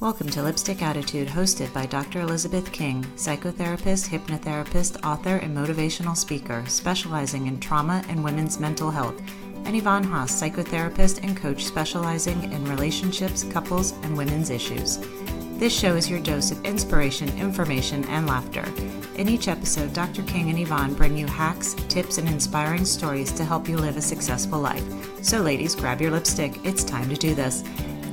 Welcome to Lipstick Attitude, hosted by Dr. Elizabeth King, psychotherapist, hypnotherapist, author, and motivational speaker, specializing in trauma and women's mental health, and Yvonne Haase, psychotherapist and coach specializing in relationships, couples, and women's issues. This show is your dose of inspiration, information, and laughter. In each episode, Dr. King and Yvonne bring you hacks, tips, and inspiring stories to help you live a successful life. So, ladies, grab your lipstick. It's time to do this.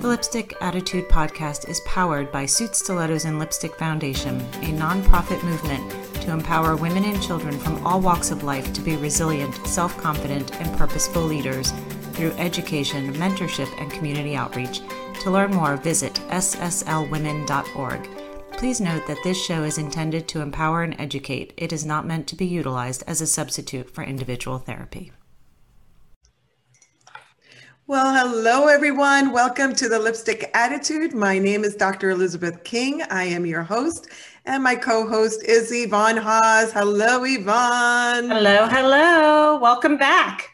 The Lipstick Attitude podcast is powered by Suit Stilettos and Lipstick Foundation, a nonprofit movement to empower women and children from all walks of life to be resilient, self confident, and purposeful leaders through education, mentorship, and community outreach. To learn more, visit sslwomen.org. Please note that this show is intended to empower and educate. It is not meant to be utilized as a substitute for individual therapy. Well, hello, everyone. Welcome to the Lipstick Attitude. My name is Dr. Elizabeth King. I am your host, and my co host is Yvonne Haase. Hello, Yvonne. Hello, hello. Welcome back.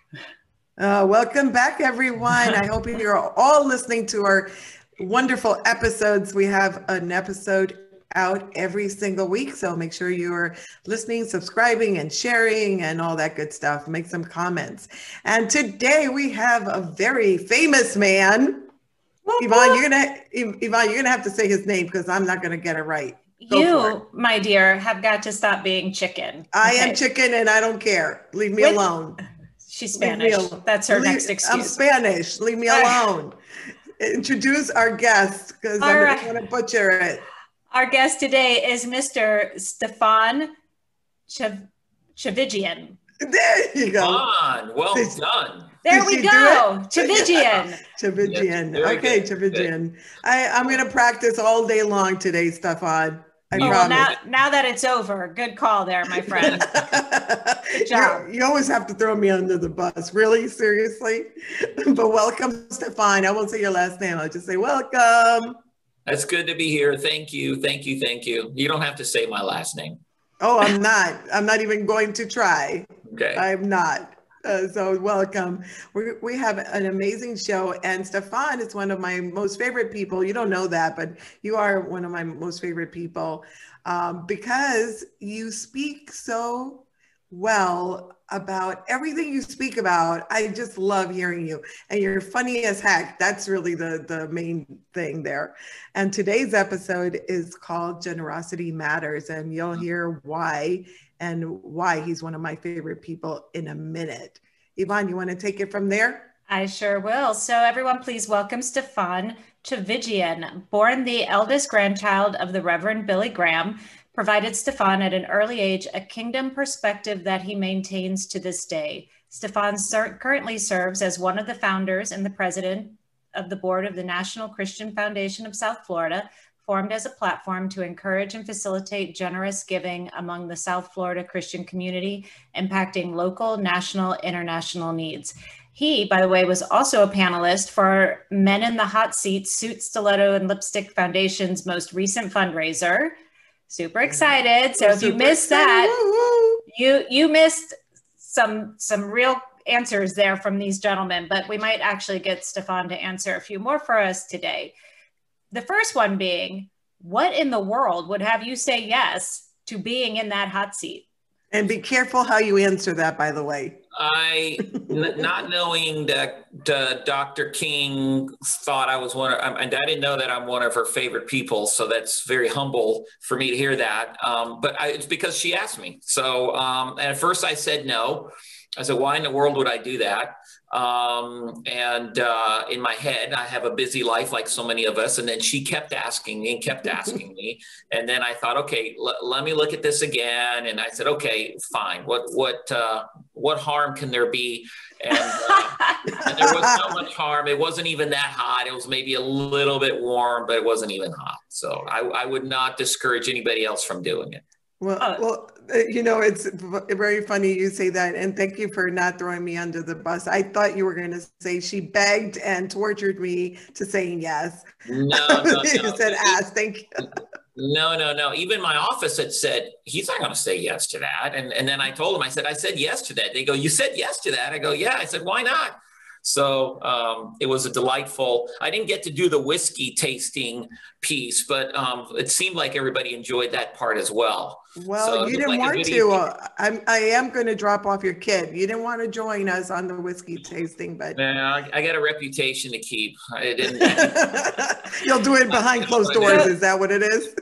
Uh, welcome back, everyone. I hope you're all listening to our wonderful episodes. We have an episode out every single week. So make sure you're listening, subscribing, and sharing, and all that good stuff. Make some comments. And today we have a very famous man. Yvonne, you're gonna Yvonne, you're gonna have to say his name because I'm not gonna get it right. Go you, my dear, have got to stop being chicken. I am chicken, and I don't care. Leave me With, alone. She's Spanish. That's her Leave, next excuse. I'm Spanish. Leave me alone. Introduce our guest because I'm right. going to butcher it. Our guest today is Mr. Stephan Chav- Tchividjian. There you go. On. Well Did, done. There we go. Tchividjian. Tchividjian. okay, Tchividjian. I, I'm going to practice all day long today, Stephan. I oh, well, now, now that it's over, good call there, my friend. good job. You, you always have to throw me under the bus. Really? Seriously? but welcome, Stefan. I won't say your last name. I'll just say welcome. That's good to be here. Thank you. Thank you. Thank you. You don't have to say my last name. Oh, I'm not. I'm not even going to try. Okay. I'm not. Uh, so welcome. We, we have an amazing show, and Stephan is one of my most favorite people. You don't know that, but you are one of my most favorite people um, because you speak so well about everything you speak about. I just love hearing you, and you're funny as heck. That's really the the main thing there. And today's episode is called "Generosity Matters," and you'll mm-hmm. hear why and why he's one of my favorite people in a minute. Yvonne, you want to take it from there? I sure will. So, everyone, please welcome Stephan Tchividjian, born the eldest grandchild of the Reverend Billy Graham, provided Stephan at an early age a kingdom perspective that he maintains to this day. Stephan ser- currently serves as one of the founders and the president of the board of the National Christian Foundation of South Florida, formed as a platform to encourage and facilitate generous giving among the South Florida Christian community, impacting local, national, international needs. He, by the way, was also a panelist for Men in the Hot Seat Suit Stiletto and Lipstick Foundation's most recent fundraiser, super excited. So if you missed that, you you missed some some real answers there from these gentlemen, but we might actually get Stephan to answer a few more for us today. The first one being, what in the world would have you say yes to being in that hot seat? And be careful how you answer that, by the way. I, n- not knowing that uh, Dr. King thought I was one of, and I didn't know that I'm one of her favorite people. So that's very humble for me to hear that. Um, but I, it's because she asked me. So, um, at first I said no. I said, why in the world would I do that? Um, and uh, in my head, I have a busy life like so many of us. And then she kept asking me and kept asking me. And then I thought, okay, l- let me look at this again. And I said, okay, fine. What what uh, what harm can there be? And, uh, and there was not much harm. It wasn't even that hot. It was maybe a little bit warm, but it wasn't even hot. So I, I would not discourage anybody else from doing it. Well, uh, well, uh, you know, it's very funny you say that, and thank you for not throwing me under the bus. I thought you were going to say she begged and tortured me to saying yes. No, no, no. you said ask. Thank you. No, no, no. Even my office had said he's not going to say yes to that, and and then I told him I said I said yes to that. They go, you said yes to that. I go, yeah. I said, why not? So um, it was a delightful. I didn't get to do the whiskey tasting piece, but um, it seemed like everybody enjoyed that part as well. Well, so you didn't like want to. Uh, I'm, I am going to drop off your kid. You didn't want to join us on the whiskey tasting, but yeah, I, I got a reputation to keep. I didn't. You'll do it behind closed doors. Is that what it is?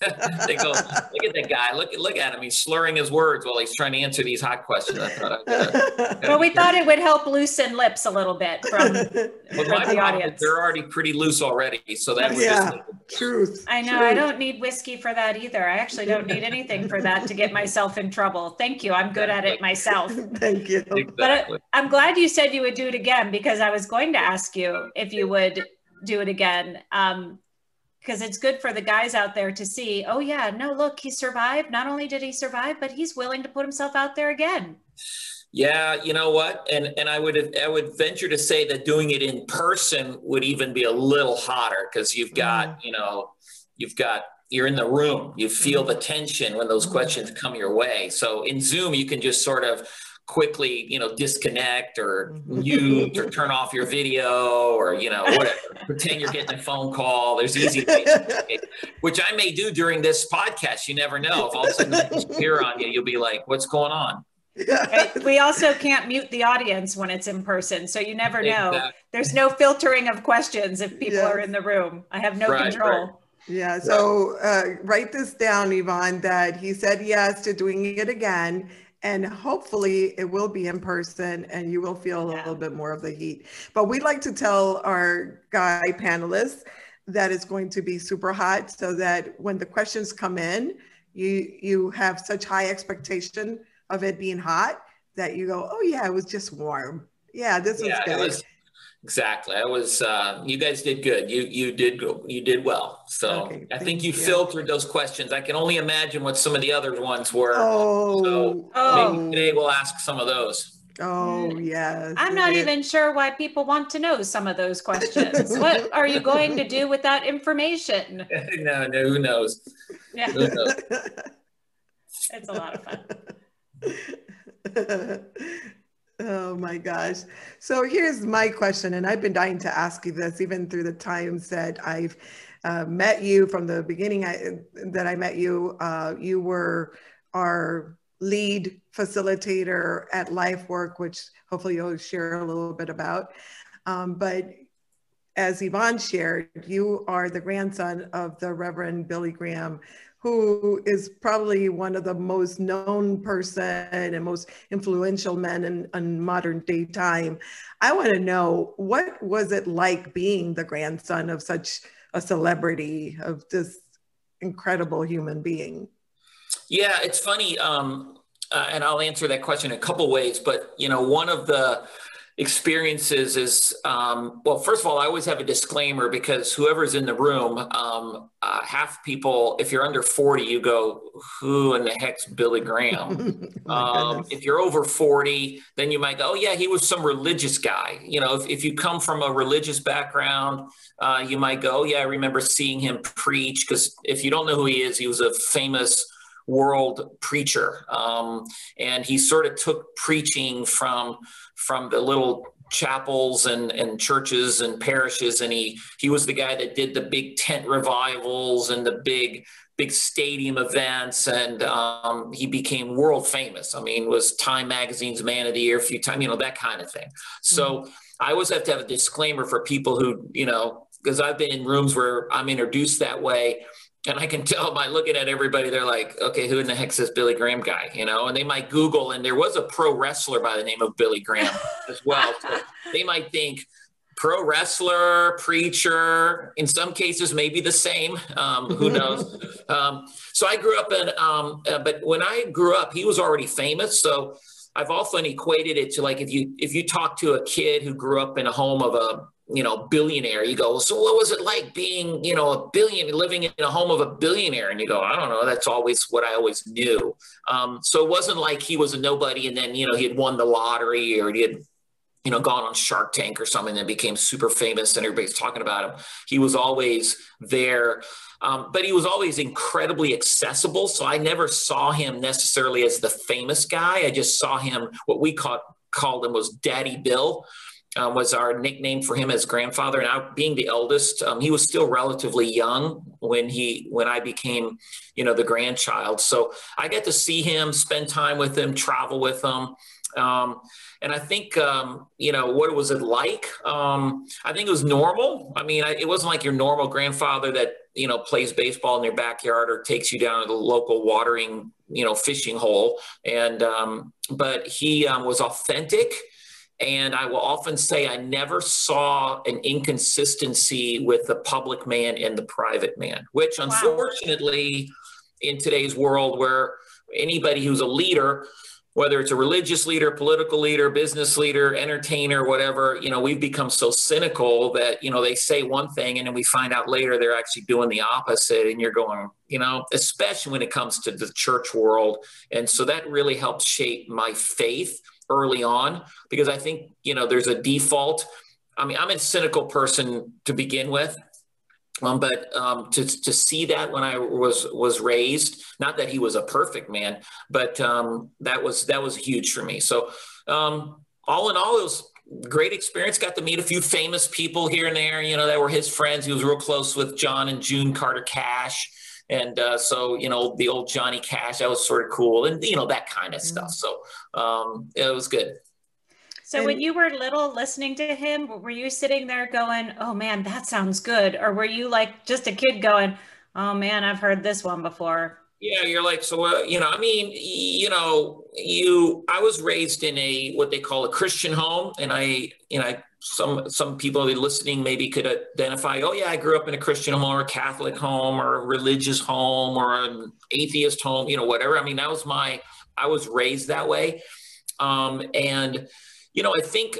they go, look at the guy. Look, look at him. He's slurring his words while he's trying to answer these hot questions. I thought I gotta, well, we thought it would help loosen lips a little bit from, well, the audience. They're already pretty loose already, so that yeah, truth. I know. Truth. I don't need whiskey for that either. I actually don't need anything for that to get myself in trouble. Thank you. I'm good at it myself. Thank you. Exactly. But I'm glad you said you would do it again because I was going to ask you if you would do it again. Um, because it's good for the guys out there to see oh yeah no look he survived. Not only did he survive but he's willing to put himself out there again. Yeah you know what? And and i would i would venture to say that doing it in person would even be a little hotter because you've got mm. you know you've got you're in the room. You feel the tension when those questions come your way. So in zoom you can just sort of quickly, you know, disconnect or mute or turn off your video or, you know, whatever. Pretend you're getting a phone call. There's easy ways, which I may do during this podcast. You never know. If all of a sudden I appear on you, you'll be like, what's going on? we also can't mute the audience when it's in person. So you never know. Exactly. There's no filtering of questions if people yes. are in the room. I have no right, control. Right. Yeah, so uh, write this down, Yvonne, that he said yes to doing it again and hopefully it will be in person and you will feel a yeah. little bit more of the heat. But we like to tell our guy panelists that it's going to be super hot so that when the questions come in, you you have such high expectation of it being hot that you go, oh yeah, it was just warm. Yeah, this yeah, was good. Was, Exactly. I was. Uh, you guys did good. You you did you did well. So okay, I think you, you, filtered those questions. I can only imagine what some of the other ones were. Oh. So oh. maybe today we'll ask some of those. Oh yes. I'm not even sure why people want to know some of those questions. what are you going to do with that information? no, no. Who knows? Yeah. Who knows? it's a lot of fun. Oh my gosh. So here's my question, and I've been dying to ask you this even through the times that I've uh, met you from the beginning I, that I met you. Uh, you were our lead facilitator at LifeWork, which hopefully you'll share a little bit about. Um, but as Yvonne shared, you are the grandson of the Reverend Billy Graham, who is probably one of the most known person and most influential men in, in modern day time. I want to know what was it like being the grandson of such a celebrity, of this incredible human being? Yeah, it's funny. Um, uh, and I'll answer that question a couple ways. But you know, one of the experiences is um, well first of all i always have a disclaimer because whoever's in the room um, uh, half people if you're under 40 you go who in the heck's billy graham? Um, if you're over 40 then you might go oh yeah he was some religious guy. You know if, if you come from a religious background uh, you might go oh yeah i remember seeing him preach because if you don't know who he is he was a famous world preacher. Um, and he sort of took preaching from from the little chapels and, and churches and parishes and he he was the guy that did the big tent revivals and the big big stadium events. And um, he became world famous. I mean was time magazine's man of the year a few times you know that kind of thing. So mm-hmm. i always have to have a disclaimer for people who you know because i've been in rooms where i'm introduced that way and I can tell by looking at everybody, they're like, okay, who in the heck's this Billy Graham guy? You know, and they might Google, and there was a pro wrestler by the name of Billy Graham as well. So they might think pro wrestler, preacher, in some cases, maybe the same. Um, who knows? um, so I grew up in, um, uh, but when I grew up, he was already famous. So I've often equated it to like if you if you talk to a kid who grew up in a home of a you know, billionaire. You go, so what was it like being, you know, a billion, living in a home of a billionaire? And you go, I don't know. That's always what I always knew. Um, so it wasn't like he was a nobody and then, you know, he had won the lottery or he had, you know, gone on Shark Tank or something and became super famous and everybody's talking about him. He was always there. Um, but he was always incredibly accessible. So I never saw him necessarily as the famous guy. I just saw him, what we called, called him was Daddy Bill um, was our nickname for him as grandfather. And I, being the eldest, um, he was still relatively young when he when I became, you know, the grandchild. So I got to see him, spend time with him, travel with him. Um, and I think, um, you know, what was it like? Um, I think it was normal. I mean, I, it wasn't like your normal grandfather that, you know, plays baseball in your backyard or takes you down to the local watering, you know, fishing hole. And, um, but he um, was authentic. And I will often say I never saw an inconsistency with the public man and the private man, which unfortunately wow. in today's world where anybody who's a leader whether it's a religious leader, political leader, business leader, entertainer, whatever, you know, we've become so cynical that, you know, they say one thing and then we find out later they're actually doing the opposite. And you're going, you know, especially when it comes to the church world. And so that really helps shape my faith early on because I think, you know, there's a default. I mean, I'm a cynical person to begin with. Um, but um, to, to see that when I was was raised, not that he was a perfect man, but um, that was that was huge for me. So um, all in all, it was great experience. Got to meet a few famous people here and there. You know, that were his friends. He was real close with John and June Carter Cash, and uh, so you know the old Johnny Cash. That was sort of cool, and you know that kind of mm-hmm. stuff. So um, it was good. So and, when you were little listening to him, were you sitting there going, "Oh man, that sounds good," or were you like just a kid going, "Oh man, I've heard this one before"? Yeah, you're like, so uh, you know, I mean, you know, you. I was raised in a what they call a Christian home, and I, you know, I, some some people listening maybe could identify. Oh yeah, I grew up in a Christian home or a Catholic home or a religious home or an atheist home, you know, whatever. I mean, that was my. I was raised that way, um, and you know, I think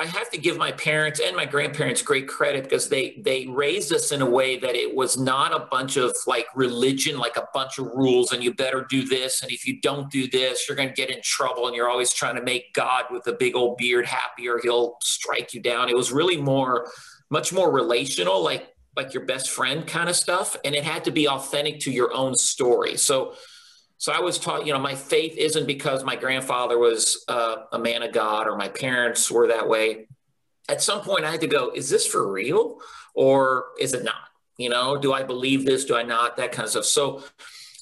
I have to give my parents and my grandparents great credit because they they raised us in a way that it was not a bunch of like religion, like a bunch of rules, and you better do this, and if you don't do this, you're going to get in trouble, and you're always trying to make God with a big old beard happy, or he'll strike you down. It was really more, much more relational, like like your best friend kind of stuff, and it had to be authentic to your own story. So so I was taught, you know, my faith isn't because my grandfather was uh, a man of God or my parents were that way. At some point, I had to go, is this for real or is it not? You know, do I believe this? Do I not? That kind of stuff. So,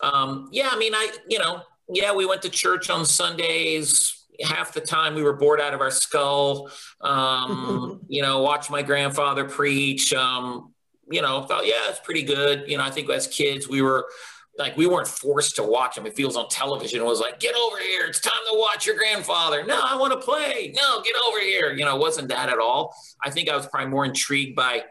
um, yeah, I mean, I, you know, yeah, we went to church on Sundays. Half the time we were bored out of our skull. Um, you know, watch my grandfather preach. Um, you know, thought, yeah, it's pretty good. You know, I think as kids we were like we weren't forced to watch him. If he was on television, it was like, get over here. It's time to watch your grandfather. No, I want to play. No, get over here. You know, it wasn't that at all. I think I was probably more intrigued by,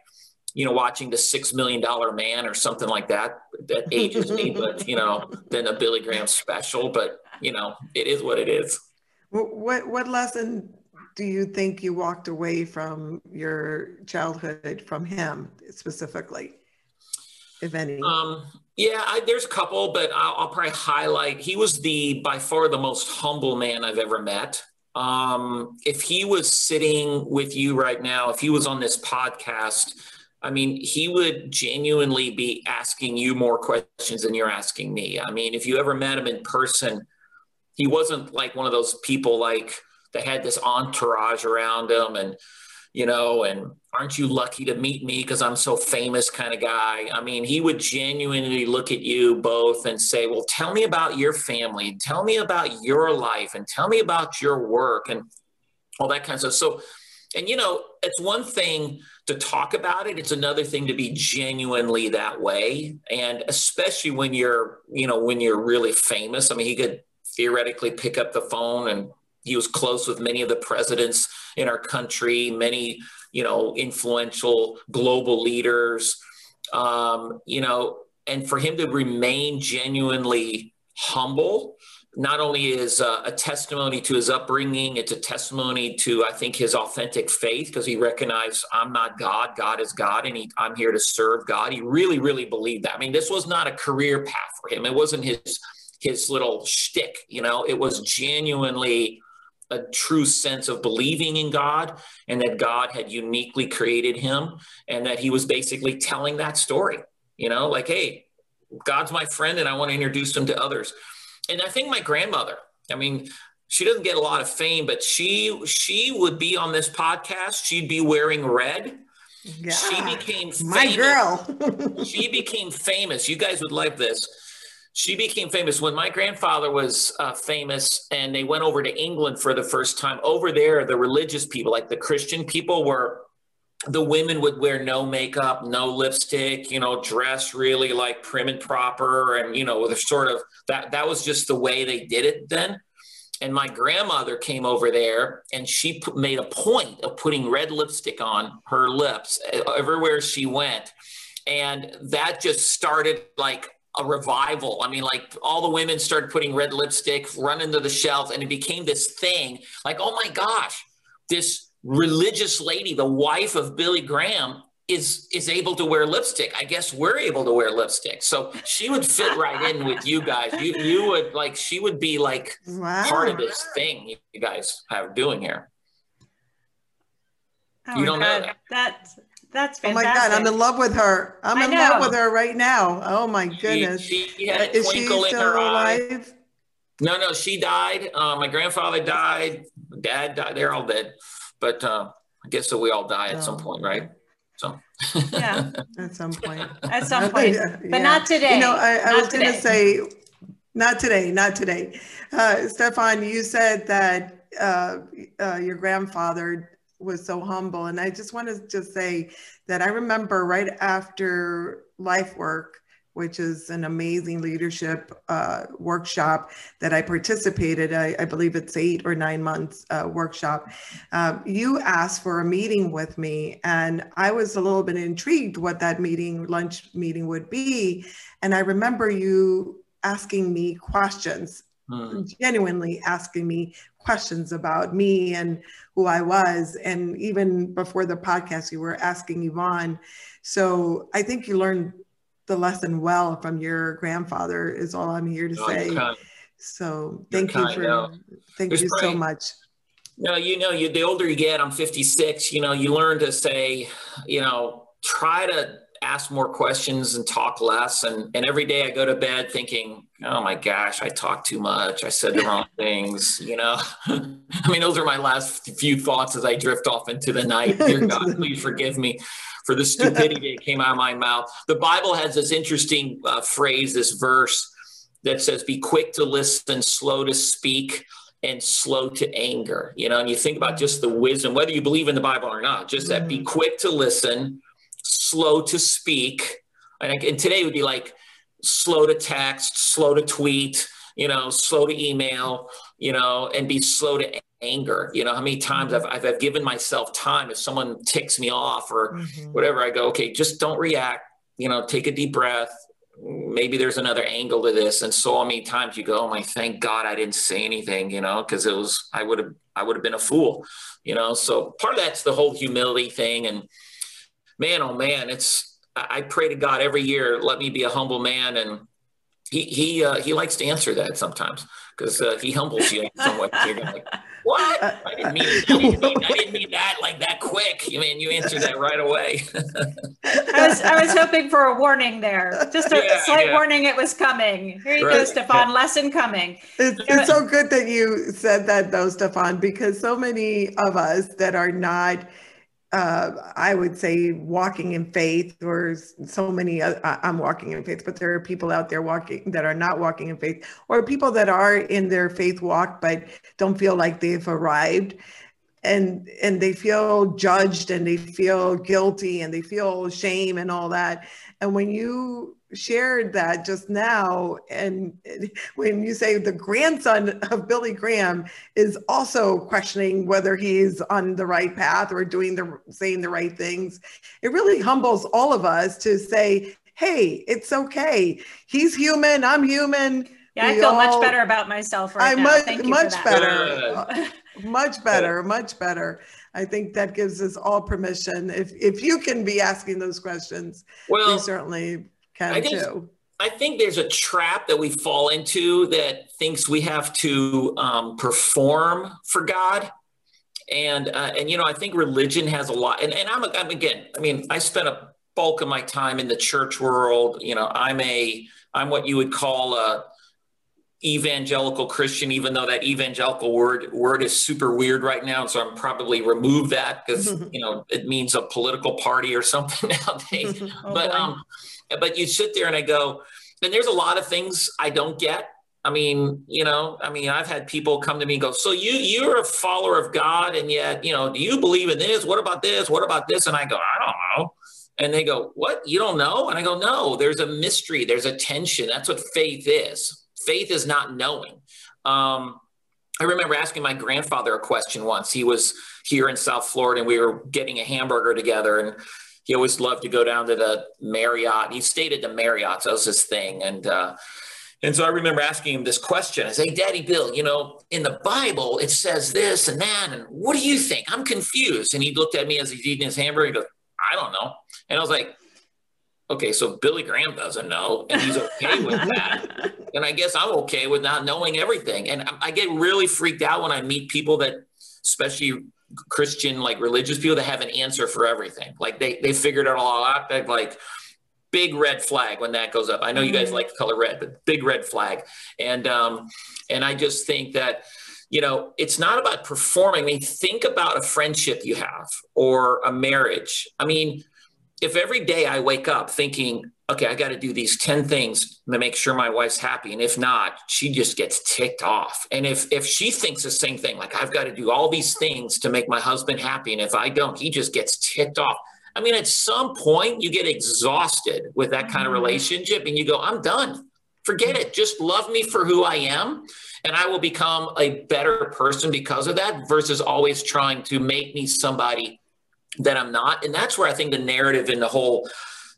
you know, watching the six million dollar man or something like that. That ages me, but you know, than a Billy Graham special. But you know, it is what it is. What what lesson do you think you walked away from your childhood from him specifically, if any? Um, yeah, I, there's a couple, but I'll, I'll, probably highlight. He was the by far the most humble man I've ever met. Um, if he was sitting with you right now, if he was on this podcast, I mean, he would genuinely be asking you more questions than you're asking me. I mean, if you ever met him in person, he wasn't like one of those people like that had this entourage around him and you know, and aren't you lucky to meet me because I'm so famous kind of guy. I mean, he would genuinely look at you both and say, Well, tell me about your family, tell me about your life, and tell me about your work and all that kind of stuff. So, and you know, it's one thing to talk about it, it's another thing to be genuinely that way. And especially when you're, you know, when you're really famous. I mean, he could theoretically pick up the phone and he was close with many of the presidents in our country, many, you know, influential global leaders, um, you know, and for him to remain genuinely humble not only is uh, a testimony to his upbringing, it's a testimony to, I think, his authentic faith because he recognized I'm not God, God is God, and he, I'm here to serve God. He really, really believed that. I mean, this was not a career path for him. It wasn't his his little shtick, you know. It was genuinely a true sense of believing in God and that God had uniquely created him and that he was basically telling that story, you know, like, hey, God's my friend and I want to introduce him to others. And I think my grandmother, I mean, she doesn't get a lot of fame, but she she would be on this podcast. She'd be wearing red. Yeah, she became famous. my girl. she became famous. You guys would like this. She became famous when my grandfather was uh, famous, and they went over to England for the first time. Over there, the religious people, like the Christian people, were the women would wear no makeup, no lipstick, you know, dress really like prim and proper, and you know, the sort of that. That was just the way they did it then and my grandmother came over there and she put, made a point of putting red lipstick on her lips everywhere she went and that just started like a revival i mean like all the women started putting red lipstick running to the shelves and it became this thing like oh my gosh this religious lady the wife of billy graham is is able to wear lipstick. I guess we're able to wear lipstick. So she would fit right in with you guys. You you would like she would be like wow. part of this thing you guys have doing here. Oh you don't God. know that. That's that's fantastic. Oh my God, I'm in love with her. I'm I in know. love with her right now. Oh my goodness. She, she had a Is she still alive? Eye. No, no, she died. Uh, my grandfather died. Dad died. They're all dead. But uh, I guess so we all die at oh. some point, right? So yeah, at some point. At some point, yeah. but not today. You know, I, I was going to say, not today, not today. Uh, Stephan, you said that uh, uh, your grandfather was so humble, and I just want to just say that I remember right after LifeWork which is an amazing leadership uh, workshop that I participated. I, I, believe it's eight or nine months uh, workshop. Um, you asked for a meeting with me, and I was a little bit intrigued what that meeting, lunch meeting, would be. And I remember you asking me questions, hmm. genuinely asking me questions about me and who I was. And even before the podcast, you were asking Yvonne. So I think you learned the lesson well from your grandfather is all I'm here to say. So thank you for no. thank There's you so much. No, you know, you the older you get, I'm 56, you know, you learn to say, you know, try to ask more questions and talk less. And and every day I go to bed thinking, oh my gosh, I talk too much. I said the wrong things, you know. I mean, those are my last few thoughts as I drift off into the night. Dear God, please forgive me for the stupidity that came out of my mouth. The Bible has this interesting uh, phrase, this verse that says, Be quick to listen, slow to speak, and slow to anger. You know, and you think about just the wisdom, whether you believe in the Bible or not, just that be mm. quick to listen, slow to speak. And, and today would be like slow to text, slow to tweet, you know, slow to email, you know, and be slow to anger. You know, how many times mm-hmm. I've, I've, given myself time if someone ticks me off or mm-hmm. whatever, I go, okay, just don't react, you know, take a deep breath. Maybe there's another angle to this. And so many times you go, oh my, thank God I didn't say anything, you know, because it was, I would have, I would have been a fool, you know? So part of that's the whole humility thing. And man, oh man, it's, I pray to God every year, let me be a humble man. And he, he, uh, he likes to answer that sometimes because uh, he humbles you in some way. You're like, what? I didn't, mean, I, didn't mean, I didn't mean that like that quick. You mean you answered that right away. I was I was hoping for a warning there, just a yeah, slight yeah. warning it was coming. Here you right. go, Stephan. Lesson coming. It's, it's so good that you said that though, Stephan, because so many of us that are not uh, I would say walking in faith, or so many, uh, I'm walking in faith, but there are people out there walking that are not walking in faith, or people that are in their faith walk but don't feel like they've arrived. And, and they feel judged and they feel guilty and they feel shame and all that. And when you shared that just now. And when you say the grandson of Billy Graham is also questioning whether he's on the right path or doing the saying the right things, it really humbles all of us to say, hey, it's okay. He's human, I'm human. Yeah, we I feel all, much better about myself right I now. Much, Thank you much better. much better, much better. I think that gives us all permission. If if you can be asking those questions, well, we certainly I think, too. I think there's a trap that we fall into that thinks we have to um, perform for God. And, uh, and, you know, I think religion has a lot, and, and I'm, I'm, again, I mean, I spent a bulk of my time in the church world. You know, I'm a, I'm what you would call a, evangelical Christian, even though that evangelical word word is super weird right now. So I'm probably remove that because you know it means a political party or something nowadays. oh, but boy. um, but you sit there and I go, and there's a lot of things I don't get. I mean, you know, I mean, I've had people come to me and go, so you you're a follower of God, and yet, you know, do you believe in this? What about this? What about this? And I go, I don't know. And they go, what? You don't know? And I go, no. There's a mystery. There's a tension. That's what faith is. Faith is not knowing. Um, I remember asking my grandfather a question once. He was here in South Florida, and we were getting a hamburger together, and he always loved to go down to the Marriott. He stayed at the Marriott. So That was his thing, and. Uh, and so I remember asking him this question. I say, Daddy Bill, you know, in the Bible, it says this and that. And what do you think? I'm confused. And he looked at me as he's eating his hamburger. He goes, I don't know. And I was like, okay, so Billy Graham doesn't know and he's okay with that. and I guess I'm okay with not knowing everything. And I get really freaked out when I meet people that, especially Christian, like religious people that have an answer for everything. Like they, they figured it all out. They're like, big red flag when that goes up. I know you guys mm-hmm. like the color red, but big red flag. And um, and I just think that you know it's not about performing. I mean, think about a friendship you have or a marriage. I mean, if every day I wake up thinking, okay, I got to do these 10 things to make sure my wife's happy. And if not, she just gets ticked off. And if if she thinks the same thing, like I've got to do all these things to make my husband happy. And if I don't, he just gets ticked off. I mean, at some point, you get exhausted with that kind of mm-hmm. relationship and you go, I'm done. Forget it. Just love me for who I am. And I will become a better person because of that versus always trying to make me somebody that I'm not. And that's where I think the narrative in the whole,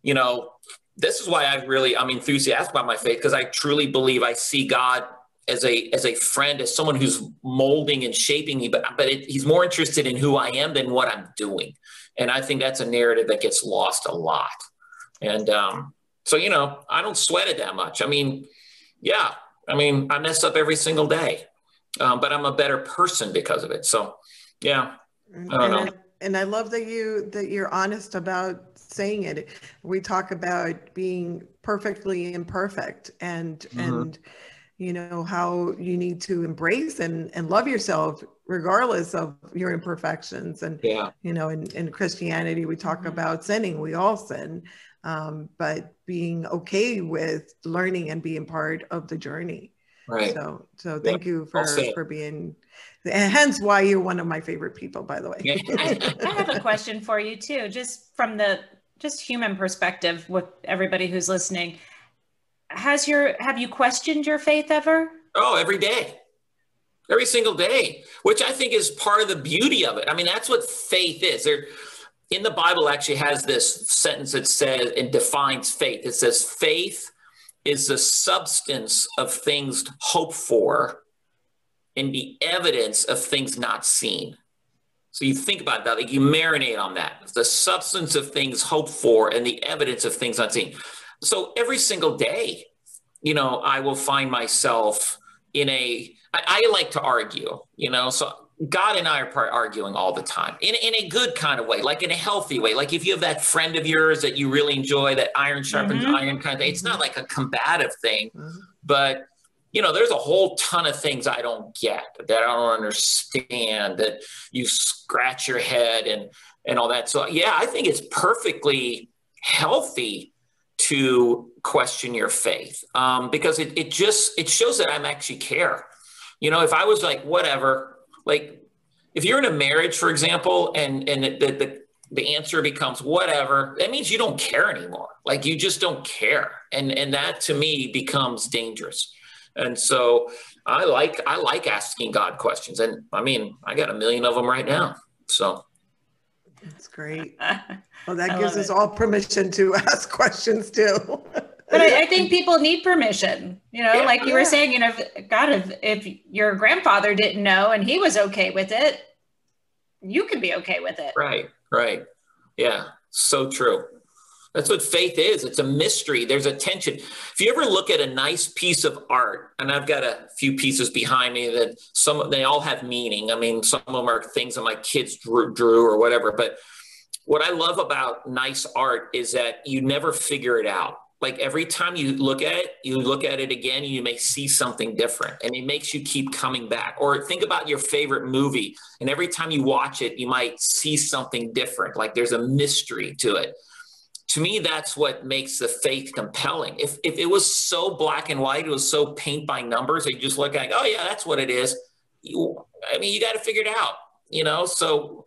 you know, this is why I really I'm enthusiastic about my faith because I truly believe I see God as a as a friend, as someone who's molding and shaping me, but but it, he's more interested in who I am than what I'm doing. And I think that's a narrative that gets lost a lot. And um, so, you know, I don't sweat it that much. I mean, yeah, I mean, I mess up every single day, um, but I'm a better person because of it. So, yeah, I don't and know. I, and I love that you that you're honest about saying it. We talk about being perfectly imperfect and mm-hmm. and you know how you need to embrace and, and love yourself regardless of your imperfections and yeah. you know in, in christianity we talk mm-hmm. about sinning we all sin um, but being okay with learning and being part of the journey right so so thank yeah. you for for being and hence why you're one of my favorite people by the way I, I have a question for you too just from the just human perspective with everybody who's listening has your have you questioned your faith ever? Oh, every day. Every single day, which I think is part of the beauty of it. I mean, that's what faith is. There in the Bible actually has this sentence that says and defines faith. It says faith is the substance of things hoped for and the evidence of things not seen. So you think about that, like you marinate on that. the substance of things hoped for and the evidence of things unseen. So every single day, you know, I will find myself in a. I, I like to argue, you know, so God and I are arguing all the time in, in a good kind of way, like in a healthy way. Like if you have that friend of yours that you really enjoy, that iron sharpens mm-hmm. iron kind of thing, it's not like a combative thing, mm-hmm. but you know, there's a whole ton of things I don't get that I don't understand that you scratch your head and, and all that. So yeah, I think it's perfectly healthy to question your faith um, because it, it just it shows that i'm actually care. You know if i was like whatever like if you're in a marriage for example and and the, the, the answer becomes whatever that means you don't care anymore. Like you just don't care. And and that to me becomes dangerous and so i like i like asking god questions and i mean i got a million of them right now so that's great. Well, that gives us it. all permission to ask questions too. but I, I, think people need permission. You know, yeah, like you yeah. were saying, you know, if, God, if, if your grandfather didn't know and he was okay with it, you could be okay with it. Right, right. Yeah, so true. That's what faith is. It's a mystery. There's a tension. If you ever look at a nice piece of art, and I've got a few pieces behind me that some they all have meaning. I mean, some of them are things that my kids drew, drew or whatever. But what I love about nice art is that you never figure it out. like every time you look at it, you look at it again, you may see something different and it makes you keep coming back. Or think about your favorite movie and every time you watch it, you might see something different. Like there's a mystery to it. To me, that's what makes the faith compelling. If, if it was so black and white, it was so paint by numbers, you just look at, oh yeah, that's what it is. You, I mean, you got to figure it out, you know? So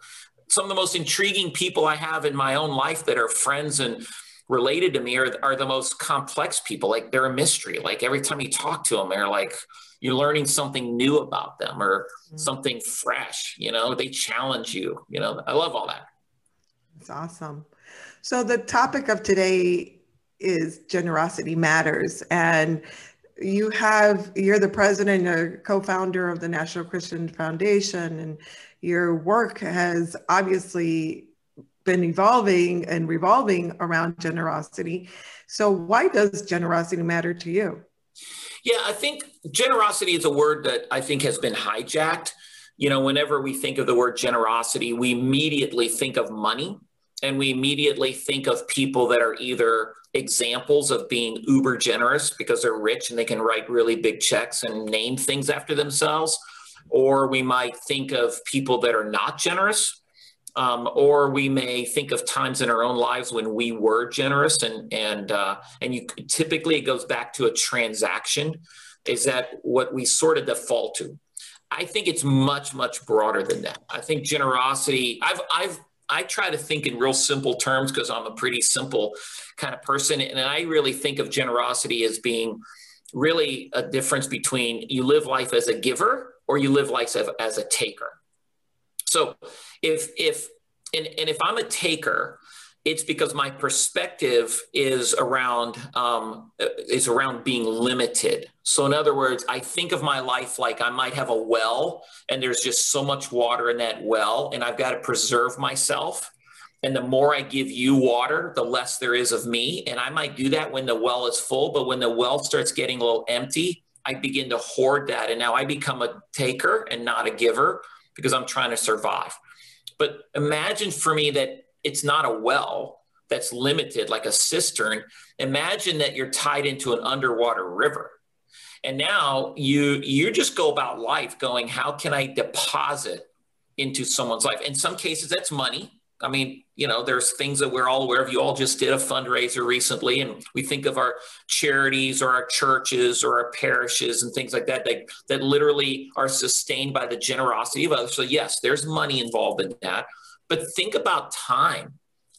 some of the most intriguing people I have in my own life that are friends and related to me are, are the most complex people. Like they're a mystery. Like every time you talk to them, they're like, you're learning something new about them or mm-hmm. something fresh, you know, they challenge you, you know, I love all that. It's awesome. So the topic of today is generosity matters. And you have, you're the president or co-founder of the National Christian Foundation and your work has obviously been evolving and revolving around generosity. So, why does generosity matter to you? Yeah, I think generosity is a word that I think has been hijacked. You know, whenever we think of the word generosity, we immediately think of money and we immediately think of people that are either examples of being uber generous because they're rich and they can write really big checks and name things after themselves. Or we might think of people that are not generous um, or we may think of times in our own lives when we were generous and and uh, and you typically it goes back to a transaction is that what we sort of default to i think it's much much broader than that i think generosity i've i've i try to think in real simple terms because i'm a pretty simple kind of person and i really think of generosity as being really a difference between you live life as a giver or you live life as, as a taker. So if if and, and if I'm a taker, it's because my perspective is around um, is around being limited. So in other words, I think of my life like I might have a well, and there's just so much water in that well, and I've got to preserve myself. And the more I give you water, the less there is of me. And I might do that when the well is full, but when the well starts getting a little empty, I begin to hoard that, and now I become a taker and not a giver because I'm trying to survive. But imagine for me that it's not a well that's limited like a cistern. Imagine that you're tied into an underwater river. And now you you just go about life going, how can I deposit into someone's life? In some cases, that's money. I mean, you know, there's things that we're all aware of. You all just did a fundraiser recently, and we think of our charities or our churches or our parishes and things like that that, that literally are sustained by the generosity of others. So, yes, there's money involved in that. But think about time.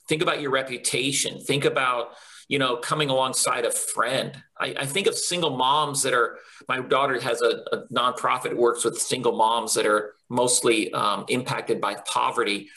Think about your reputation. Think about, you know, coming alongside a friend. I, I think of single moms that are, my daughter has a, a nonprofit works with single moms that are mostly um, impacted by poverty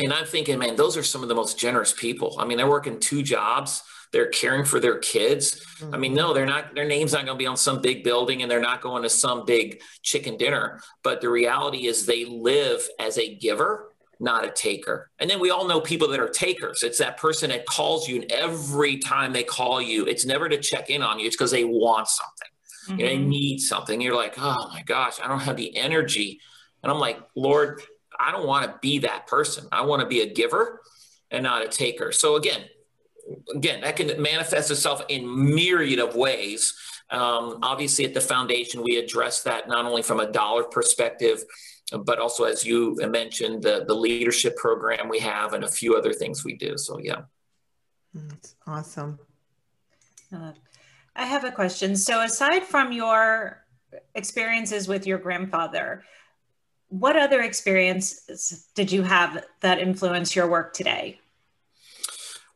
and I'm thinking, man, those are some of the most generous people. I mean, they're working two jobs. They're caring for their kids. I mean, no, they're not, their name's not going to be on some big building and they're not going to some big chicken dinner. But the reality is they live as a giver, not a taker. And then we all know people that are takers. It's that person that calls you, and every time they call you, it's never to check in on you, it's because they want something. Mm-hmm. You know, they need something. You're like, oh my gosh, I don't have the energy. And I'm like, Lord, I don't want to be that person. I want to be a giver and not a taker. So again, again, that can manifest itself in myriad of ways. Um, obviously, at the foundation, we address that not only from a dollar perspective, but also, as you mentioned, the, the leadership program we have and a few other things we do. So, yeah. That's awesome. Uh, I have a question. So, aside from your experiences with your grandfather, what other experiences did you have that influence your work today?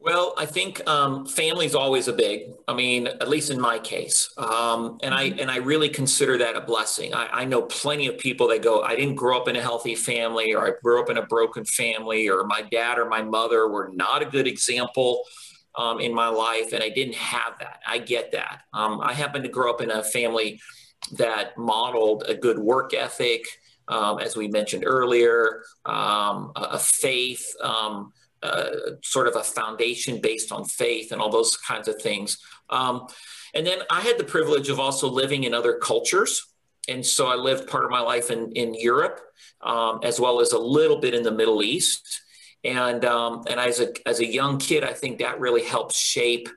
Well, I think um, family's always a big. I mean, at least in my case, um, and I and I really consider that a blessing. I, I, know plenty of people that go, "I didn't grow up in a healthy family, or I grew up in a broken family, or my dad or my mother were not a good example um, in my life, and I didn't have that." I get that. Um, I happen to grow up in a family that modeled a good work ethic um, as we mentioned earlier, um, a, faith, um, uh, sort of a foundation based on faith and all those kinds of things. Um, and then I had the privilege of also living in other cultures. And so I lived part of my life in, in Europe, um, as well as a little bit in the Middle East. And, um, and as, a, as a young kid, I think that really helped shape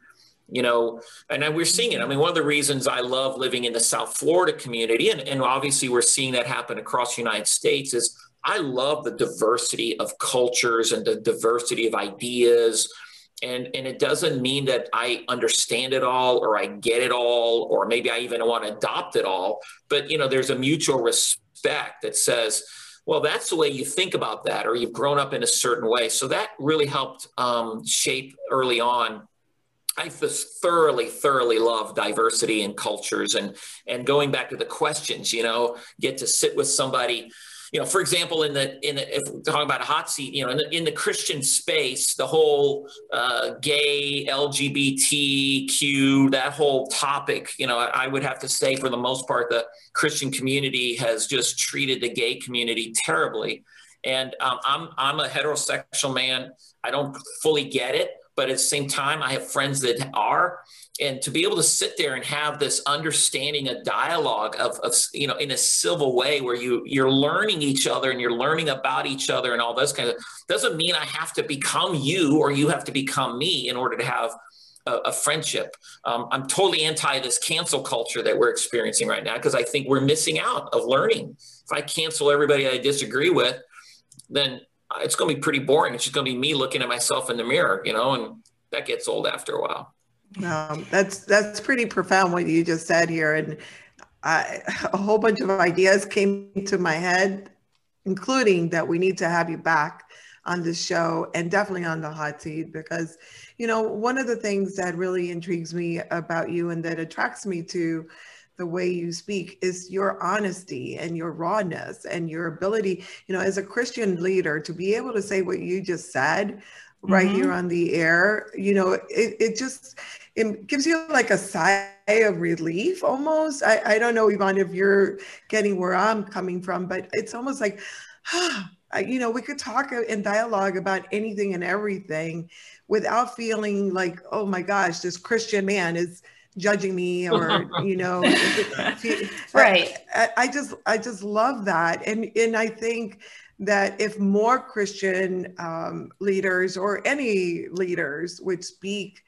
you know, and we're seeing it. I mean, one of the reasons I love living in the South Florida community, and, and obviously we're seeing that happen across the United States, is I love the diversity of cultures and the diversity of ideas. And, and it doesn't mean that I understand it all or I get it all, or maybe I even want to adopt it all. But, you know, there's a mutual respect that says, well, that's the way you think about that, or you've grown up in a certain way. So that really helped um, shape early on I thoroughly, thoroughly love diversity and cultures and and going back to the questions, you know, get to sit with somebody, you know, for example, in the in the, if we're talking about a hot seat, you know, in the, in the Christian space, the whole uh, gay LGBTQ, that whole topic, you know, I, I would have to say for the most part, the Christian community has just treated the gay community terribly. And um, I'm I'm a heterosexual man. I don't fully get it but at the same time, I have friends that are. And to be able to sit there and have this understanding, a dialogue of, of you know, in a civil way where you you're learning each other and you're learning about each other and all those kind of doesn't mean I have to become you or you have to become me in order to have a, a friendship. Um, I'm totally anti this cancel culture that we're experiencing right now because I think we're missing out of learning. If I cancel everybody I disagree with, then it's going to be pretty boring. It's just going to be me looking at myself in the mirror, you know, and that gets old after a while. Um, that's that's pretty profound what you just said here, and I, a whole bunch of ideas came to my head, including that we need to have you back on the show and definitely on the hot seat because, you know, one of the things that really intrigues me about you and that attracts me to the way you speak is your honesty and your rawness and your ability, you know, as a Christian leader to be able to say what you just said right mm-hmm. here on the air, you know, it, it just it gives you like a sigh of relief almost. I, I don't know, Yvonne, if you're getting where I'm coming from, but it's almost like, you know, we could talk in dialogue about anything and everything without feeling like, oh my gosh, this Christian man is judging me or you know right I, I, just i just love that and and i think that if more christian um, leaders or any leaders would speak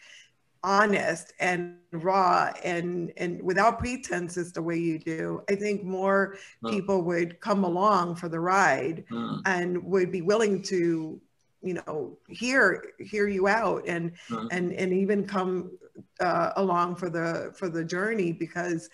honest and raw and and without pretenses the way you do i think more mm. people would come along for the ride mm. and would be willing to you know hear hear you out and mm. and and even come uh, along for the for the journey because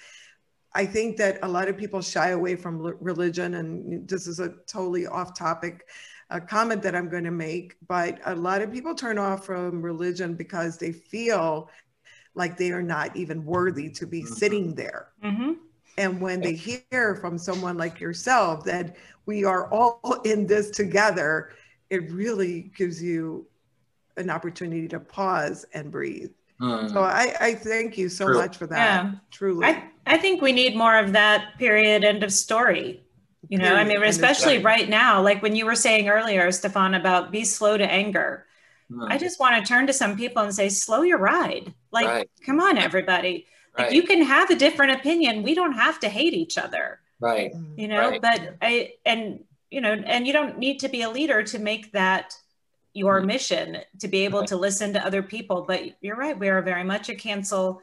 I think that a lot of people shy away from religion, and this is a totally off topic uh, comment that I'm going to make, but a lot of people turn off from religion because they feel like they are not even worthy to be mm-hmm. sitting there. Mm-hmm. And when they hear from someone like yourself that we are all in this together, it really gives you an opportunity to pause and breathe. Mm. So I, I thank you so True. much for that. Yeah. Truly. I, I think we need more of that period end of story. You know, period, I mean, especially right now, like when you were saying earlier, Stephan, about be slow to anger. Mm. I just want to turn to some people and say, slow your ride. Like, right. come on, everybody. Right. Like you can have a different opinion. We don't have to hate each other. Right. You know, right. but I and you know, and you don't need to be a leader to make that your mm-hmm. mission to be able to listen to other people. But you're right, we are very much a cancel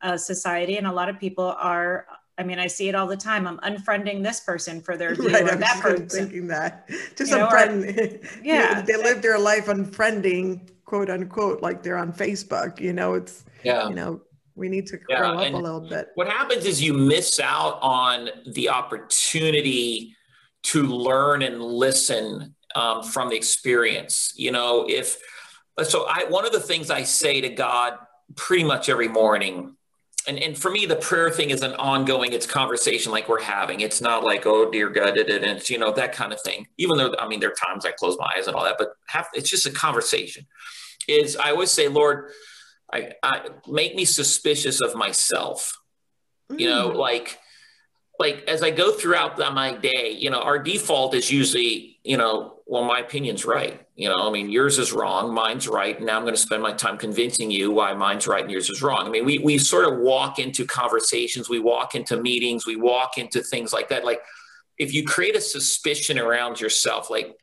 uh, society, and a lot of people are. I mean, I see it all the time. I'm unfriending this person for their view right, or that person. Thinking that, just you unfriend. yeah, they live their life unfriending, quote unquote, like they're on Facebook. You know, it's yeah, you know, we need to grow yeah, up a little bit. What happens is you miss out on the opportunity to learn and listen um, from the experience. You know, if so, I one of the things I say to God pretty much every morning. And, and for me, the prayer thing is an ongoing, it's conversation like we're having. It's not like, oh, dear God, and it's, you know, that kind of thing. Even though, I mean, there are times I close my eyes and all that, but have, it's just a conversation. Is I always say, Lord, I, I make me suspicious of myself. Mm. You know, mm. like, like as I go throughout my day, you know, our default is usually, you know, well, my opinion's right. You know, I mean, yours is wrong, mine's right. Now I'm going to spend my time convincing you why mine's right and yours is wrong. I mean, we, we sort of walk into conversations, we walk into meetings, we walk into things like that. Like if you create a suspicion around yourself, like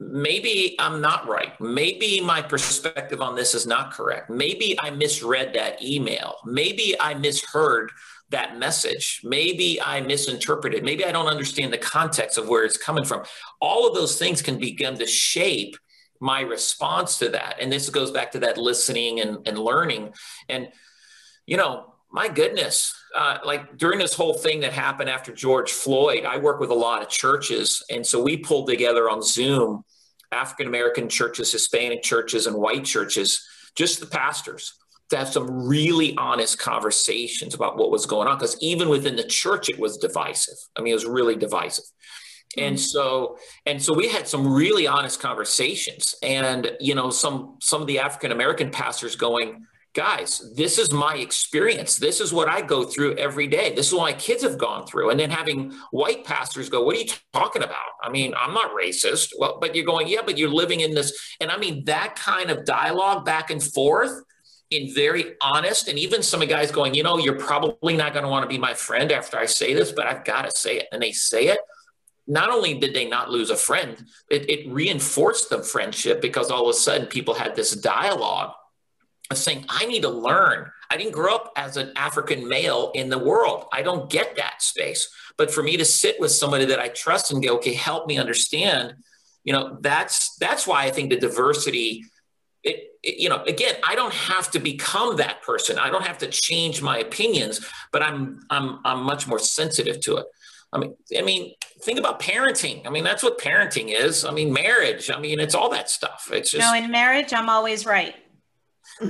maybe I'm not right. Maybe my perspective on this is not correct. Maybe I misread that email. Maybe I misheard that message. Maybe I misinterpreted. Maybe I don't understand the context of where it's coming from. All of those things can begin to shape my response to that. And this goes back to that listening and, and learning. And, you know, my goodness, uh, like during this whole thing that happened after George Floyd, I work with a lot of churches. And so we pulled together on Zoom African American churches, Hispanic churches, and white churches, just the pastors, to have some really honest conversations about what was going on. Because even within the church, it was divisive. I mean, it was really divisive. And mm. so, and so we had some really honest conversations. And, you know, some some of the African American pastors going, guys, this is my experience. This is what I go through every day. This is what my kids have gone through. And then having white pastors go, What are you talking about? I mean, I'm not racist. Well, but you're going, Yeah, but you're living in this. And I mean, that kind of dialogue back and forth in very honest, and even some of guys going, You know, you're probably not going to want to be my friend after I say this, but I've got to say it. And they say it. Not only did they not lose a friend, it, it reinforced the friendship because all of a sudden people had this dialogue of saying, I need to learn. I didn't grow up as an African male in the world. I don't get that space. But for me to sit with somebody that I trust and go, okay, help me understand, you know, that's that's why I think the diversity, it, it, you know, again, I don't have to become that person. I don't have to change my opinions, but I'm I'm I'm much more sensitive to it. I mean, I mean, think about parenting. I mean, that's what parenting is. I mean, marriage. I mean, it's all that stuff. It's just no. In marriage, I'm always right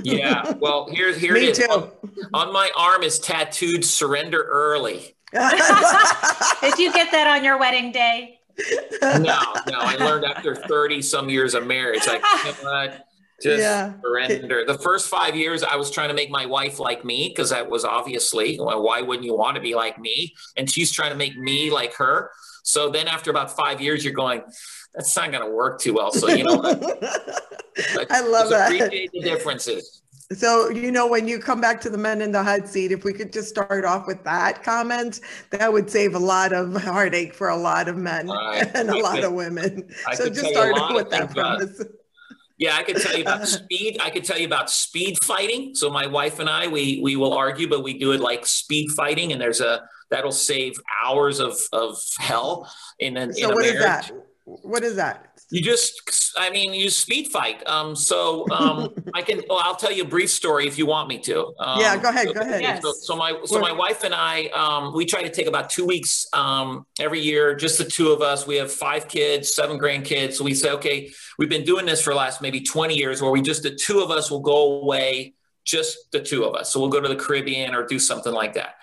yeah. Well, here's here Me it is. too. On, on my arm is tattooed "Surrender Early." Did you get that on your wedding day? No, no. I learned after thirty some years of marriage. Like, you know what? Just yeah. surrender. The first five years, I was trying to make my wife like me because that was obviously well, why wouldn't you want to be like me? And she's trying to make me like her. So then, after about five years, you're going that's not going to work too well. So, you know, I love that. Appreciate the differences. So, you know, when you come back to the men in the hot seat, if we could just start off with that comment, that would save a lot of heartache for a lot of men and a lot could, of women. I so just start off with that premise. Yeah, I could tell you about speed. I could tell you about speed fighting. So my wife and I, we we will argue, but we do it like speed fighting, and there's a that'll save hours of of hell in an so in a what. Is that? What is that? You just, I mean, you speed fight. Um, so um, I can, well, I'll tell you a brief story if you want me to. Um, yeah, go ahead, go ahead. Yes. So, so, my, so my wife and I, um, we try to take about two weeks um, every year, just the two of us. We have five kids, seven grandkids. So we say, okay, we've been doing this for the last maybe 20 years, where we just the two of us will go away, just the two of us. So we'll go to the Caribbean or do something like that.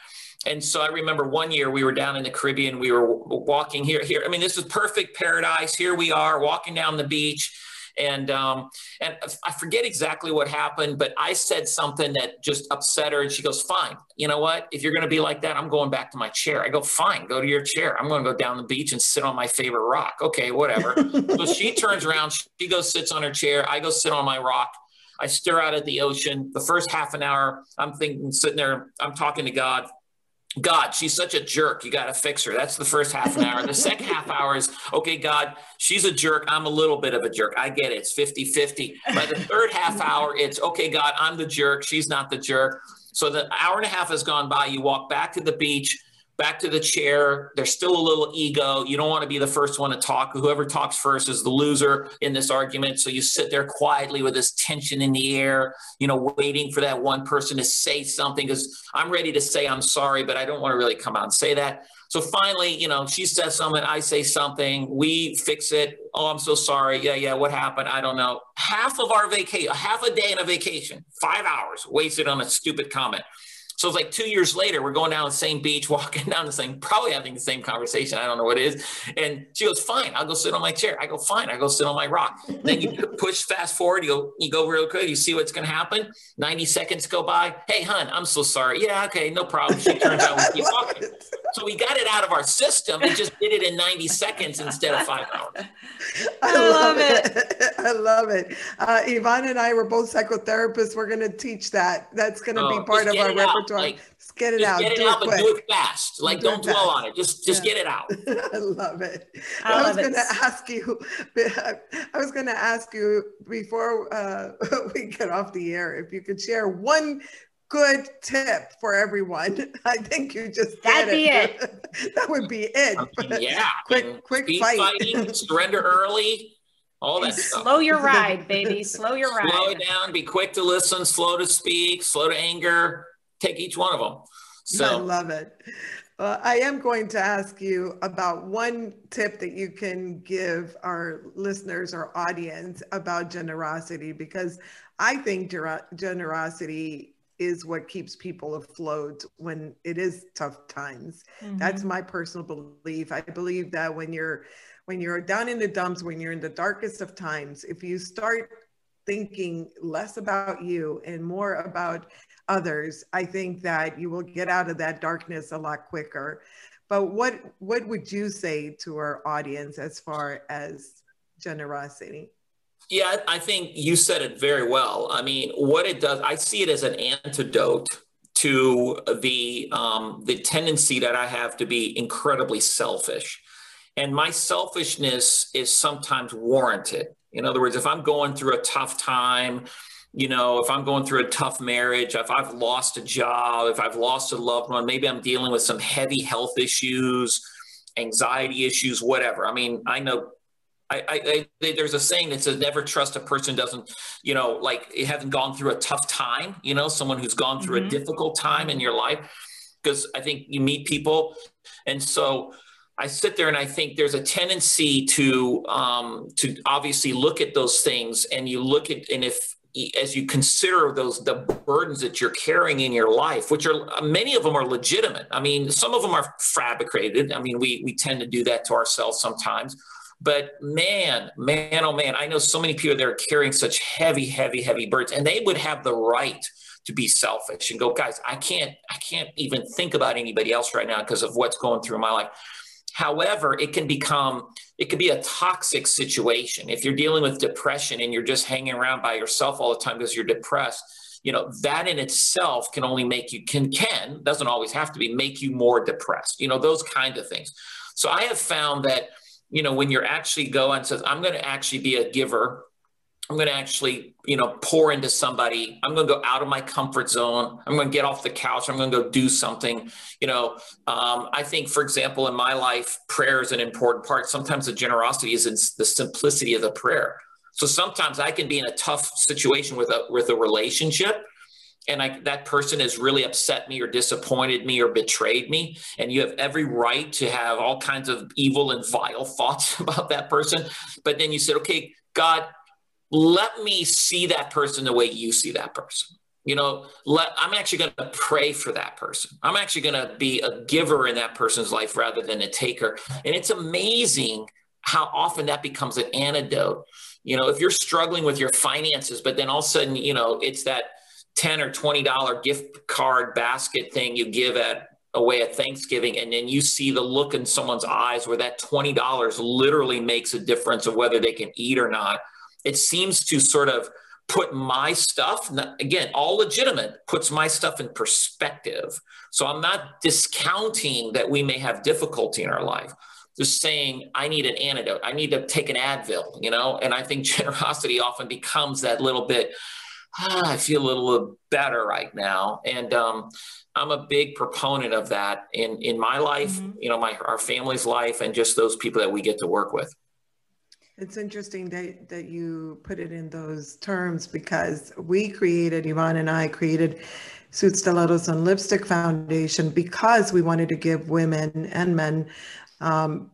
And so I remember one year we were down in the Caribbean. We were walking here. Here, I mean, this is perfect paradise. Here we are walking down the beach, and um, and I forget exactly what happened, but I said something that just upset her, and she goes, "Fine, you know what? If you're going to be like that, I'm going back to my chair." I go, "Fine, go to your chair. I'm going to go down the beach and sit on my favorite rock." Okay, whatever. so she turns around. She goes sits on her chair. I go sit on my rock. I stare out at the ocean. The first half an hour, I'm thinking, sitting there, I'm talking to God God, she's such a jerk. You got to fix her. That's the first half an hour. The second half hour is, okay, God, she's a jerk. I'm a little bit of a jerk. I get it. It's 50 50. By the third half hour, it's, okay, God, I'm the jerk. She's not the jerk. So the hour and a half has gone by. You walk back to the beach back to the chair. There's still a little ego. You don't want to be the first one to talk. Whoever talks first is the loser in this argument. So you sit there quietly with this tension in the air, you know, waiting for that one person to say something because I'm ready to say I'm sorry, but I don't want to really come out and say that. So finally, you know, she says something, I say something, we fix it. Oh, I'm so sorry. Yeah, yeah, what happened? I don't know. Half of our vacation, half a day in a vacation, five hours wasted on a stupid comment. So it's like two years later, we're going down the same beach, walking down the same, probably having the same conversation. I don't know what it is. And she goes, fine, I'll go sit on my chair. I go, fine, I go sit on my rock. then you push fast forward, you go, you go real quick, you see what's going to happen. 90 seconds go by. Hey, hun, I'm so sorry. Yeah, okay, no problem. She turns out we keep walking. So we got it out of our system and just did it in 90 seconds instead of five hours. I, I love, it. it. I love it. Uh, Yvonne and I were both psychotherapists. We're going to teach that. That's going to oh, be part of our repertoire. Like, get it out. Get it do out, it but do it fast. Like, do not dwell on it. Just, just yeah. get it out. I love it. I, I was going to ask you. I was going to ask you before uh, we get off the air if you could share one good tip for everyone. I think you just that'd be it. it. that would be it. I mean, yeah, quick, quick fight. Fighting, surrender early. All that stuff. Slow your ride, baby. Slow your ride. Slow it down. Be quick to listen. Slow to speak. Slow to anger. Take each one of them. So I love it. Uh, I am going to ask you about one tip that you can give our listeners or audience about generosity because I think generosity is what keeps people afloat when it is tough times. Mm-hmm. That's my personal belief. I believe that when you're when you're down in the dumps, when you're in the darkest of times, if you start thinking less about you and more about others, I think that you will get out of that darkness a lot quicker. But what what would you say to our audience as far as generosity? Yeah, I think you said it very well. I mean, what it does, I see it as an antidote to the um, the tendency that I have to be incredibly selfish, and my selfishness is sometimes warranted. In other words, if I'm going through a tough time, you know, if I'm going through a tough marriage, if I've lost a job, if I've lost a loved one, maybe I'm dealing with some heavy health issues, anxiety issues, whatever. I mean, I know I, I, I, there's a saying that says never trust a person doesn't you know like it hasn't gone through a tough time you know someone who's gone through mm-hmm. a difficult time in your life because i think you meet people. And so i sit there and i think there's a tendency to um, to obviously look at those things and you look at and if as you consider those the burdens that you're carrying in your life which are many of them are legitimate. I mean some of them are fabricated. I mean we we tend to do that to ourselves sometimes but man, man, oh man, I know so many people that are carrying such heavy, heavy, heavy burdens, and they would have the right to be selfish and go, guys, I can't, I can't even think about anybody else right now because of what's going through my life. However, it can become, it could be a toxic situation. If you're dealing with depression and you're just hanging around by yourself all the time because you're depressed, you know, that in itself can only make you, can, can, doesn't always have to be, make you more depressed, you know, those kind of things. So I have found that you know, when you're actually go and says, I'm going to actually be a giver. I'm going to actually, you know, pour into somebody. I'm going to go out of my comfort zone. I'm going to get off the couch. I'm going to go do something. You know, um, I think, for example, in my life, prayer is an important part. Sometimes the generosity is in the simplicity of the prayer. So sometimes I can be in a tough situation with a with a relationship, and I, that person has really upset me or disappointed me or betrayed me. And you have every right to have all kinds of evil and vile thoughts about that person. But then you said okay god let me see that person the way you see that person. You know let i'm actually going to pray for that person. I'm actually going to be a giver in that person's life rather than a taker. And it's amazing how often that becomes an antidote. You know if you're struggling with your finances but then all of a sudden you know it's that 10 or 20 dollar gift card basket thing you give at away at Thanksgiving and then you see the look in someone's eyes where that $20 literally makes a difference of whether they can eat or not. It seems to sort of put my stuff again all legitimate puts my stuff in perspective. So i'm not discounting that we may have difficulty in our life. Just saying i need an antidote. I need to take an advil you know? And i think generosity often becomes that little bit ah, I feel a little better right now. And um, I'm a big proponent of that in, in my life, mm-hmm. you know, my, our family's life, and just those people that we get to work with. It's interesting that, that you put it in those terms because we created, Yvonne and I created Suits, Stilettos, and Lipstick Foundation because we wanted to give women and men um,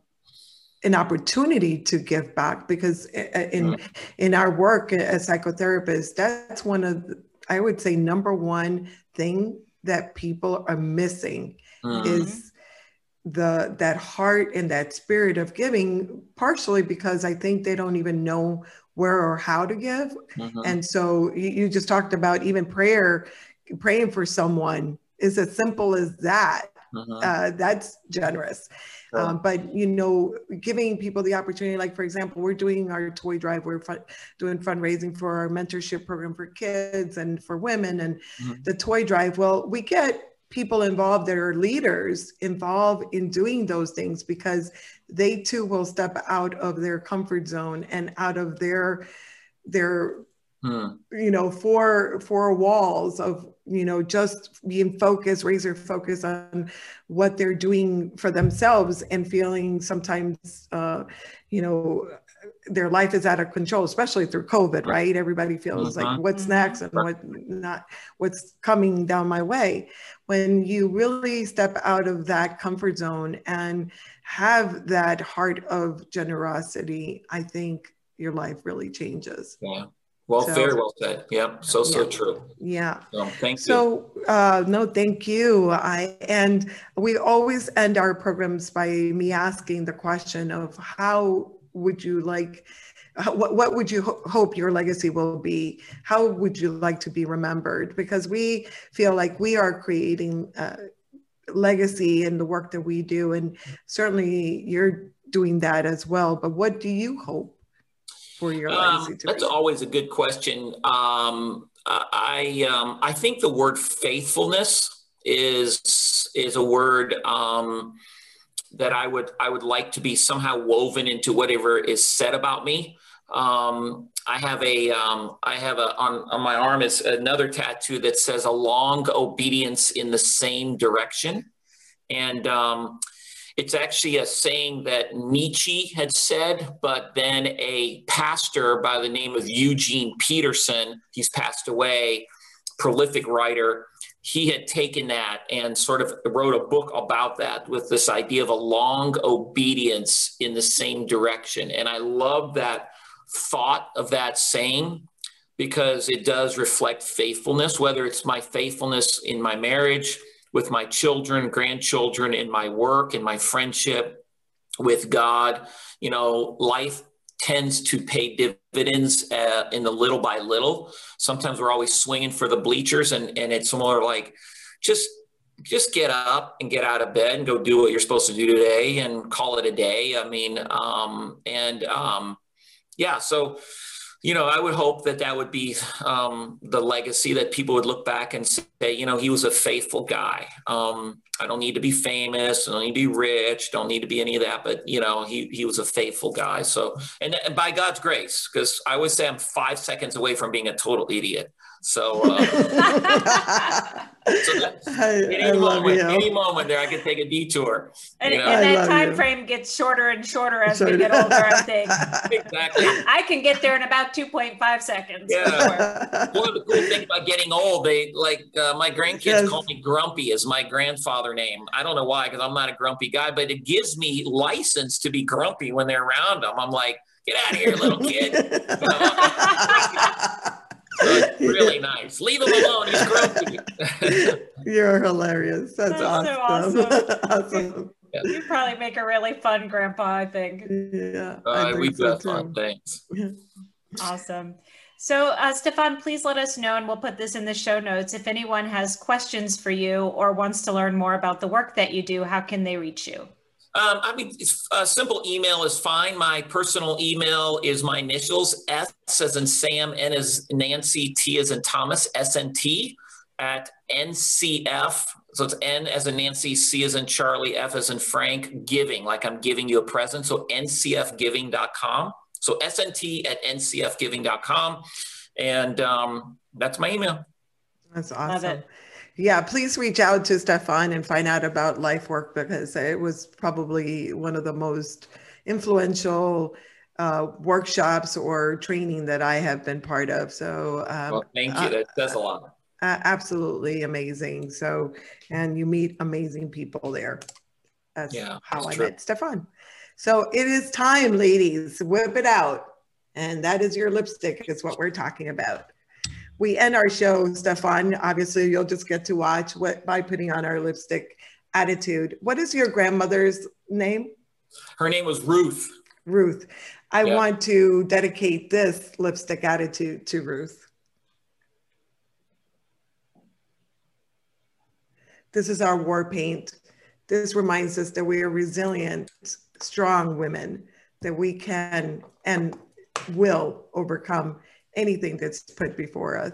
an opportunity to give back because in in our work as psychotherapists that's one of the, i would say number one thing that people are missing mm-hmm. is the that heart and that spirit of giving partially because i think they don't even know where or how to give mm-hmm. and so you, you just talked about even prayer praying for someone is as simple as that mm-hmm. uh, that's generous. Sure. Um, but you know, giving people the opportunity, like for example, we're doing our toy drive. We're fun, doing fundraising for our mentorship program for kids and for women, and mm-hmm. the toy drive. Well, we get people involved that are leaders involved in doing those things because they too will step out of their comfort zone and out of their their hmm. you know four four walls of you know just being focused their focus on what they're doing for themselves and feeling sometimes uh you know their life is out of control especially through covid right. everybody feels like mm-hmm. what's next and what not what's coming down my way? When you really step out of that comfort zone and have that heart of generosity i think your life really changes. Yeah well, so, very well said. Yep. So, so true. Yeah. So, thank you. So, uh, no, thank you. I, and we always end our programs by me asking the question of how would you like, what, what would you ho- hope your legacy will be? How would you like to be remembered? Because we feel like we are creating a legacy in the work that we do. And certainly you're doing that as well. But what do you hope for your um, That's always a good question. Um, I um, I think the word faithfulness is is a word um, that I would I would like to be somehow woven into whatever is said about me. Um, I have a um, I have a on, on my arm is another tattoo that says a long obedience in the same direction, and um, it's actually a saying that Nietzsche had said, but then a pastor by the name of Eugene Peterson, he's passed away, prolific writer, he had taken that and sort of wrote a book about that with this idea of a long obedience in the same direction. And I love that thought of that saying because it does reflect faithfulness, whether it's my faithfulness in my marriage with my children, grandchildren, in my work, in my friendship with God. You know, life tends to pay dividends uh, in the little by little. Sometimes we're always swinging for the bleachers, and and it's more like just just get up and get out of bed and go do what you're supposed to do today and call it a day. I mean, um, and um, yeah, so you know, I would hope that that would be um, the legacy that people would look back and say, you know, he was a faithful guy. Um, I don't need to be famous. I don't need to be rich. Don't need to be any of that. But you know, he he was a faithful guy. So, and, and by God's grace, because I always say I'm five seconds away from being a total idiot. So, uh, so I, any I moment, any moment there, I could take a detour. And, and that time you. frame gets shorter and shorter as we get older. I think exactly. I can get there in about two point five seconds. Yeah. One of the cool things about getting old, they like uh, my grandkids yes. call me Grumpy as my grandfather name. I don't know why, because I'm not a grumpy guy, but it gives me license to be grumpy when they're around them. I'm like, get out of here, little kid. really nice. Leave him alone. He's grumpy. You're hilarious. That's, That's awesome. So awesome. awesome. Yeah. You probably make a really fun grandpa, I think. Yeah. Uh, we so have fun. Thanks. awesome. So, uh, Stephan, please let us know, and we'll put this in the show notes. If anyone has questions for you or wants to learn more about the work that you do, how can they reach you? Um, I mean, a simple email is fine. My personal email is my initials S as in Sam, N as Nancy, T as in Thomas, SNT at NCF. So it's N as in Nancy, C as in Charlie, F as in Frank, giving, like I'm giving you a present. So ncfgiving.com. So SNT at ncfgiving.com. And um, that's my email. That's awesome yeah, please reach out to Stephan and find out about LifeWork because it was probably one of the most influential uh, workshops or training that I have been part of. So, um, well, thank you. That says a lot. Uh, absolutely amazing. So, and you meet amazing people there. That's yeah, how that's I true. met Stephan. So it is time, ladies, whip it out. And that is your lipstick, is what we're talking about we end our show, Stephan. Obviously, you'll just get to watch what by putting on our lipstick attitude. What is your grandmother's name? Her name was Ruth. Ruth. I yeah. want to dedicate this lipstick attitude to Ruth. This is our war paint this reminds us that we are resilient, strong women, that we can and will overcome anything that's put before us.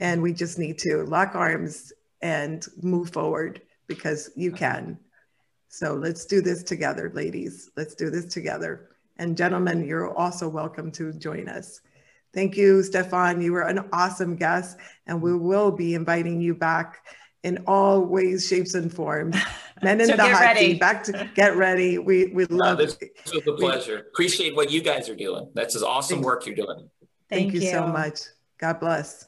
And we just need to lock arms and move forward because you can. So let's do this together, ladies. Let's do this together. And gentlemen, you're also welcome to join us. Thank you, Stephan. You were an awesome guest, and we will be inviting you back in all ways, shapes, and forms. Men in so the hot seat, back to get ready. We we love no, this, it. This was a pleasure. We, Appreciate what you guys are doing. That's an awesome work you're doing. Thank, Thank you, you so much. God bless.